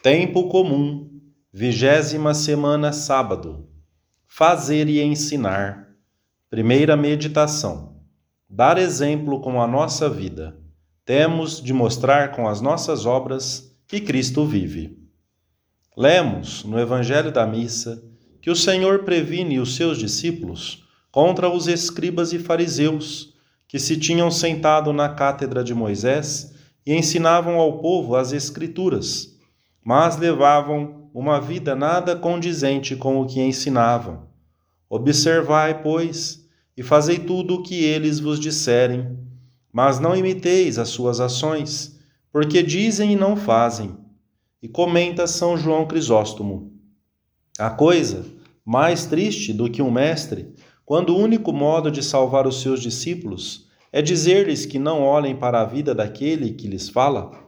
Tempo comum, vigésima semana, sábado. Fazer e ensinar. Primeira meditação. Dar exemplo com a nossa vida. Temos de mostrar com as nossas obras que Cristo vive. Lemos no Evangelho da Missa que o Senhor previne os seus discípulos contra os escribas e fariseus que se tinham sentado na cátedra de Moisés e ensinavam ao povo as Escrituras mas levavam uma vida nada condizente com o que ensinavam. Observai, pois, e fazei tudo o que eles vos disserem, mas não imiteis as suas ações, porque dizem e não fazem. E comenta São João Crisóstomo. A coisa mais triste do que um mestre, quando o único modo de salvar os seus discípulos é dizer-lhes que não olhem para a vida daquele que lhes fala,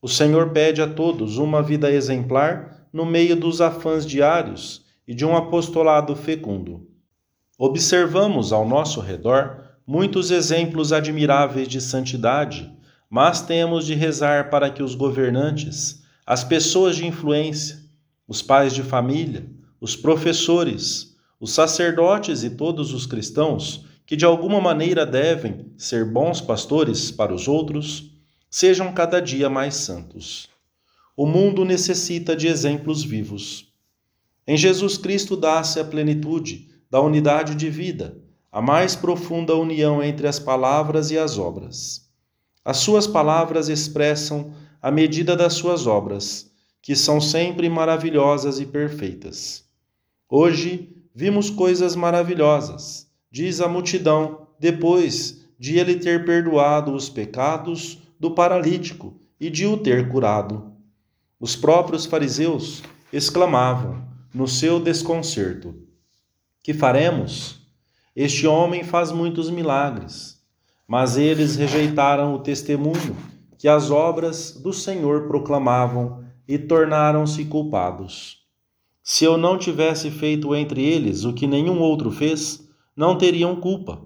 o Senhor pede a todos uma vida exemplar no meio dos afãs diários e de um apostolado fecundo. Observamos ao nosso redor muitos exemplos admiráveis de santidade, mas temos de rezar para que os governantes, as pessoas de influência, os pais de família, os professores, os sacerdotes e todos os cristãos que de alguma maneira devem ser bons pastores para os outros, sejam cada dia mais santos. O mundo necessita de exemplos vivos. Em Jesus Cristo dá-se a plenitude da unidade de vida, a mais profunda união entre as palavras e as obras. As suas palavras expressam a medida das suas obras, que são sempre maravilhosas e perfeitas. Hoje vimos coisas maravilhosas, diz a multidão, depois de ele ter perdoado os pecados do paralítico e de o ter curado. Os próprios fariseus exclamavam, no seu desconcerto: Que faremos? Este homem faz muitos milagres. Mas eles rejeitaram o testemunho que as obras do Senhor proclamavam e tornaram-se culpados. Se eu não tivesse feito entre eles o que nenhum outro fez, não teriam culpa.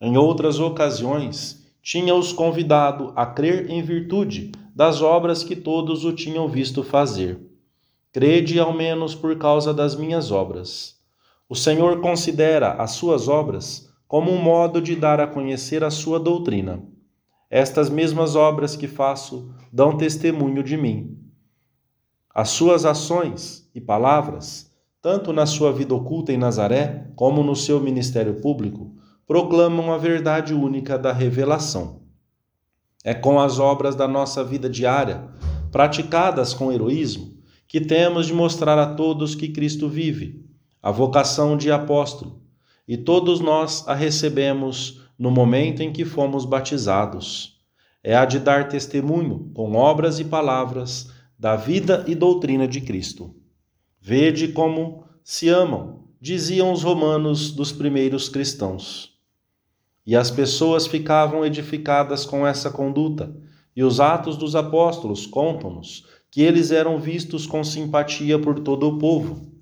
Em outras ocasiões, tinha-os convidado a crer em virtude das obras que todos o tinham visto fazer. Crede ao menos por causa das minhas obras. O Senhor considera as suas obras como um modo de dar a conhecer a sua doutrina. Estas mesmas obras que faço dão testemunho de mim. As suas ações e palavras, tanto na sua vida oculta em Nazaré como no seu ministério público, proclamam a verdade única da revelação. É com as obras da nossa vida diária, praticadas com heroísmo, que temos de mostrar a todos que Cristo vive, a vocação de apóstolo, e todos nós a recebemos no momento em que fomos batizados. É a de dar testemunho, com obras e palavras, da vida e doutrina de Cristo. Vede como se amam, diziam os romanos dos primeiros cristãos. E as pessoas ficavam edificadas com essa conduta, e os atos dos apóstolos contam-nos que eles eram vistos com simpatia por todo o povo.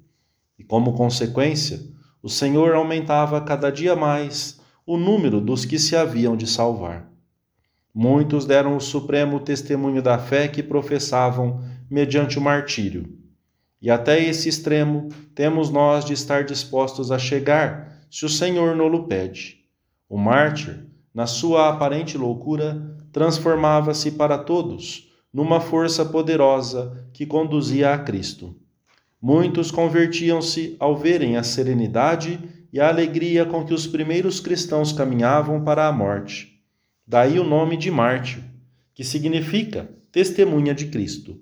E como consequência, o Senhor aumentava cada dia mais o número dos que se haviam de salvar. Muitos deram o supremo testemunho da fé que professavam mediante o martírio. E até esse extremo temos nós de estar dispostos a chegar, se o Senhor nos pede. O mártir, na sua aparente loucura, transformava-se para todos numa força poderosa que conduzia a Cristo. Muitos convertiam-se ao verem a serenidade e a alegria com que os primeiros cristãos caminhavam para a morte. Daí o nome de mártir, que significa testemunha de Cristo.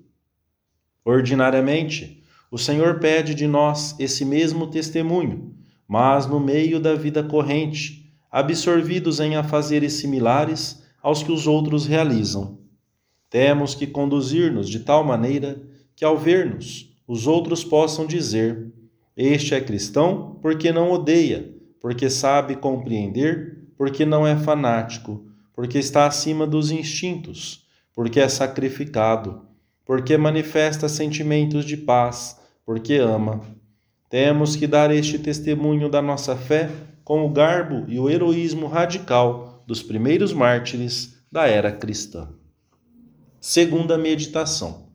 Ordinariamente, o Senhor pede de nós esse mesmo testemunho, mas no meio da vida corrente, absorvidos em afazeres similares aos que os outros realizam. Temos que conduzir-nos de tal maneira que, ao ver-nos, os outros possam dizer: Este é cristão porque não odeia, porque sabe compreender, porque não é fanático, porque está acima dos instintos, porque é sacrificado, porque manifesta sentimentos de paz, porque ama. Temos que dar este testemunho da nossa fé com o garbo e o heroísmo radical dos primeiros mártires da era cristã. Segunda meditação.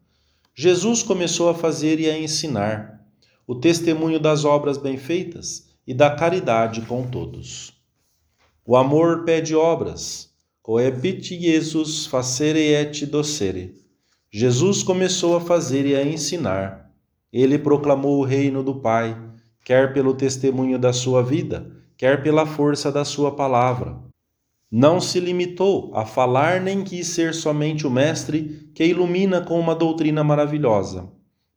Jesus começou a fazer e a ensinar o testemunho das obras bem feitas e da caridade com todos. O amor pede obras. Coepit Jesus facere et docere. Jesus começou a fazer e a ensinar. Ele proclamou o reino do Pai, quer pelo testemunho da sua vida, quer pela força da sua palavra. Não se limitou a falar nem quis ser somente o mestre que ilumina com uma doutrina maravilhosa.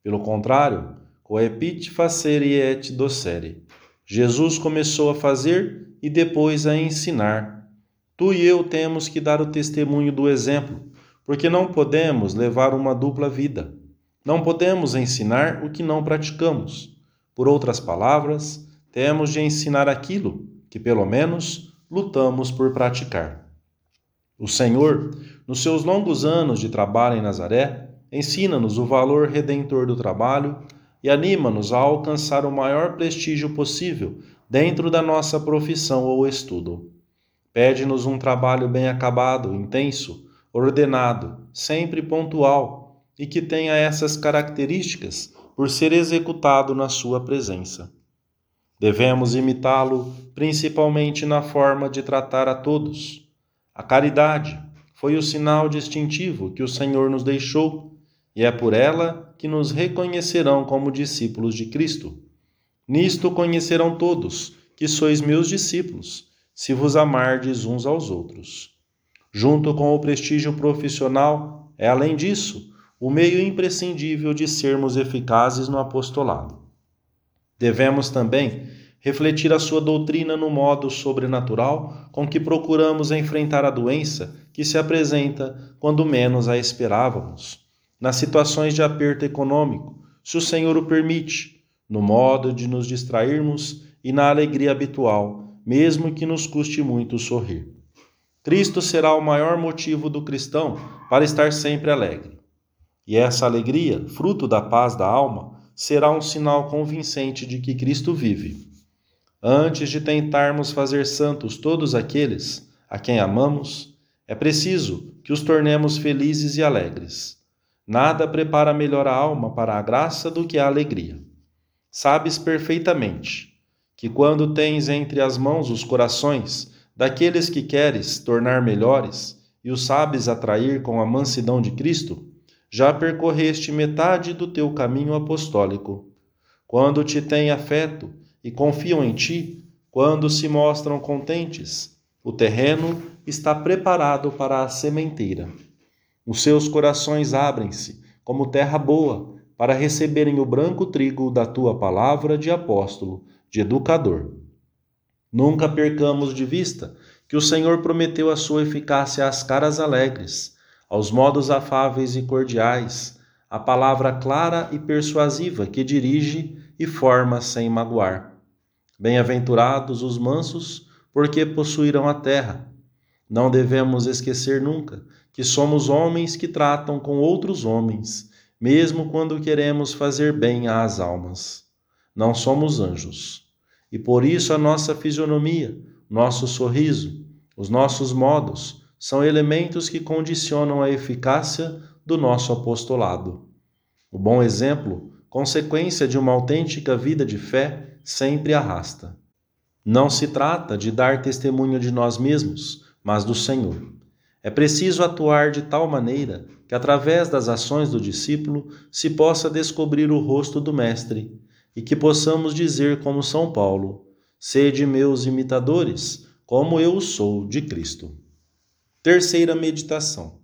Pelo contrário, coepit facere et docere. Jesus começou a fazer e depois a ensinar. Tu e eu temos que dar o testemunho do exemplo, porque não podemos levar uma dupla vida. Não podemos ensinar o que não praticamos. Por outras palavras, temos de ensinar aquilo que, pelo menos, lutamos por praticar. O Senhor, nos seus longos anos de trabalho em Nazaré, ensina-nos o valor redentor do trabalho e anima-nos a alcançar o maior prestígio possível dentro da nossa profissão ou estudo. Pede-nos um trabalho bem acabado, intenso, ordenado, sempre pontual e que tenha essas características por ser executado na Sua presença. Devemos imitá-lo principalmente na forma de tratar a todos. A caridade foi o sinal distintivo que o Senhor nos deixou e é por ela que nos reconhecerão como discípulos de Cristo. Nisto conhecerão todos que sois meus discípulos, se vos amardes uns aos outros. Junto com o prestígio profissional, é além disso o meio imprescindível de sermos eficazes no apostolado. Devemos também refletir a sua doutrina no modo sobrenatural com que procuramos enfrentar a doença que se apresenta quando menos a esperávamos, nas situações de aperto econômico, se o Senhor o permite no modo de nos distrairmos e na alegria habitual, mesmo que nos custe muito sorrir. Cristo será o maior motivo do cristão para estar sempre alegre. E essa alegria, fruto da paz da alma, será um sinal convincente de que Cristo vive. Antes de tentarmos fazer santos todos aqueles a quem amamos, é preciso que os tornemos felizes e alegres. Nada prepara melhor a alma para a graça do que a alegria. Sabes perfeitamente que quando tens entre as mãos os corações daqueles que queres tornar melhores e os sabes atrair com a mansidão de Cristo, já percorreste metade do teu caminho apostólico. Quando te têm afeto e confiam em ti, quando se mostram contentes, o terreno está preparado para a sementeira. Os seus corações abrem-se como terra boa para receberem o branco trigo da tua palavra de apóstolo, de educador. Nunca percamos de vista que o Senhor prometeu a sua eficácia às caras alegres, aos modos afáveis e cordiais, a palavra clara e persuasiva que dirige e forma sem magoar. Bem-aventurados os mansos, porque possuirão a terra. Não devemos esquecer nunca que somos homens que tratam com outros homens mesmo quando queremos fazer bem às almas. Não somos anjos. E por isso a nossa fisionomia, nosso sorriso, os nossos modos são elementos que condicionam a eficácia do nosso apostolado. O bom exemplo, consequência de uma autêntica vida de fé, sempre arrasta. Não se trata de dar testemunho de nós mesmos, mas do Senhor. É preciso atuar de tal maneira que, através das ações do discípulo, se possa descobrir o rosto do Mestre e que possamos dizer, como São Paulo: Sede meus imitadores, como eu sou de Cristo. Terceira meditação.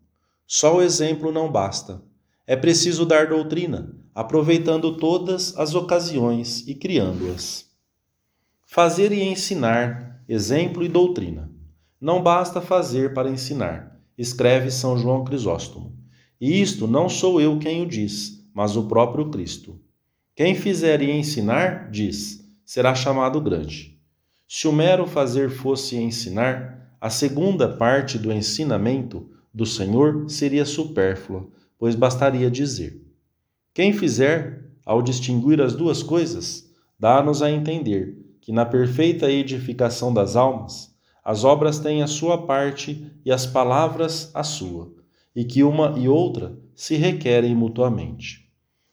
Só o exemplo não basta. É preciso dar doutrina, aproveitando todas as ocasiões e criando-as. Fazer e ensinar, exemplo e doutrina. Não basta fazer para ensinar escreve São João Crisóstomo. E isto não sou eu quem o diz, mas o próprio Cristo. Quem fizer e ensinar, diz, será chamado grande. Se o mero fazer fosse ensinar, a segunda parte do ensinamento do Senhor seria supérflua, pois bastaria dizer. Quem fizer, ao distinguir as duas coisas, dá-nos a entender que na perfeita edificação das almas, as obras têm a sua parte e as palavras a sua, e que uma e outra se requerem mutuamente.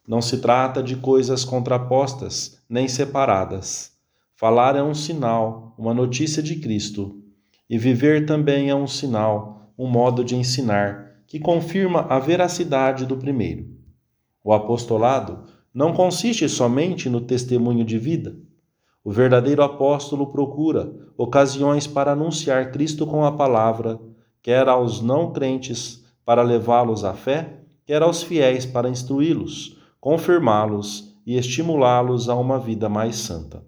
Não se trata de coisas contrapostas nem separadas. Falar é um sinal, uma notícia de Cristo, e viver também é um sinal, um modo de ensinar que confirma a veracidade do primeiro. O apostolado não consiste somente no testemunho de vida. O verdadeiro apóstolo procura ocasiões para anunciar Cristo com a palavra, quer aos não crentes para levá-los à fé, quer aos fiéis para instruí-los, confirmá-los e estimulá-los a uma vida mais santa.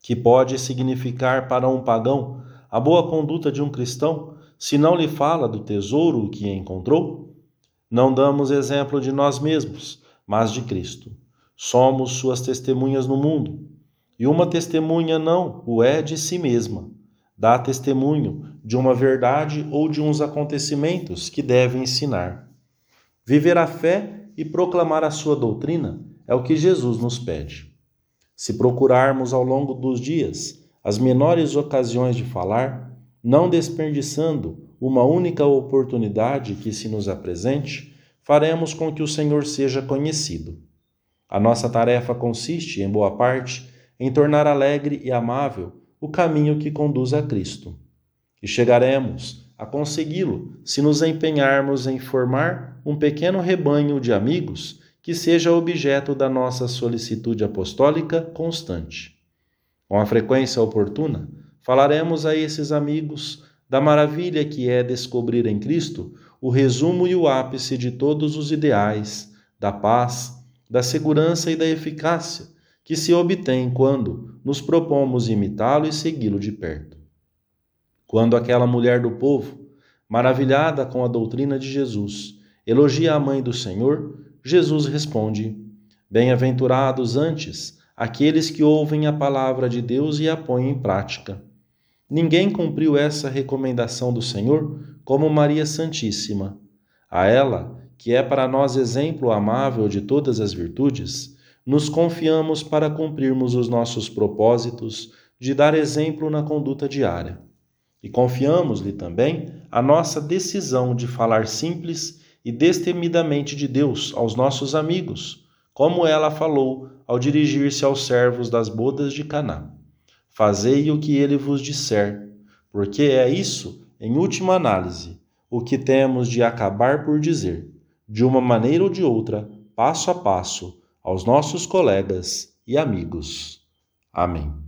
Que pode significar para um pagão a boa conduta de um cristão se não lhe fala do tesouro que encontrou? Não damos exemplo de nós mesmos, mas de Cristo. Somos suas testemunhas no mundo. E uma testemunha não o é de si mesma. Dá testemunho de uma verdade ou de uns acontecimentos que deve ensinar. Viver a fé e proclamar a sua doutrina é o que Jesus nos pede. Se procurarmos ao longo dos dias as menores ocasiões de falar, não desperdiçando uma única oportunidade que se nos apresente, faremos com que o Senhor seja conhecido. A nossa tarefa consiste, em boa parte, em tornar alegre e amável o caminho que conduz a Cristo. E chegaremos a consegui-lo se nos empenharmos em formar um pequeno rebanho de amigos que seja objeto da nossa solicitude apostólica constante. Com a frequência oportuna, falaremos a esses amigos da maravilha que é descobrir em Cristo o resumo e o ápice de todos os ideais, da paz, da segurança e da eficácia que se obtém quando nos propomos imitá-lo e segui-lo de perto. Quando aquela mulher do povo, maravilhada com a doutrina de Jesus, elogia a mãe do Senhor, Jesus responde: Bem-aventurados antes aqueles que ouvem a palavra de Deus e a põem em prática. Ninguém cumpriu essa recomendação do Senhor como Maria Santíssima. A ela, que é para nós exemplo amável de todas as virtudes, nos confiamos para cumprirmos os nossos propósitos de dar exemplo na conduta diária. E confiamos-lhe também a nossa decisão de falar simples e destemidamente de Deus aos nossos amigos, como ela falou ao dirigir-se aos servos das bodas de Caná. Fazei o que ele vos disser, porque é isso, em última análise, o que temos de acabar por dizer, de uma maneira ou de outra, passo a passo, aos nossos colegas e amigos. Amém.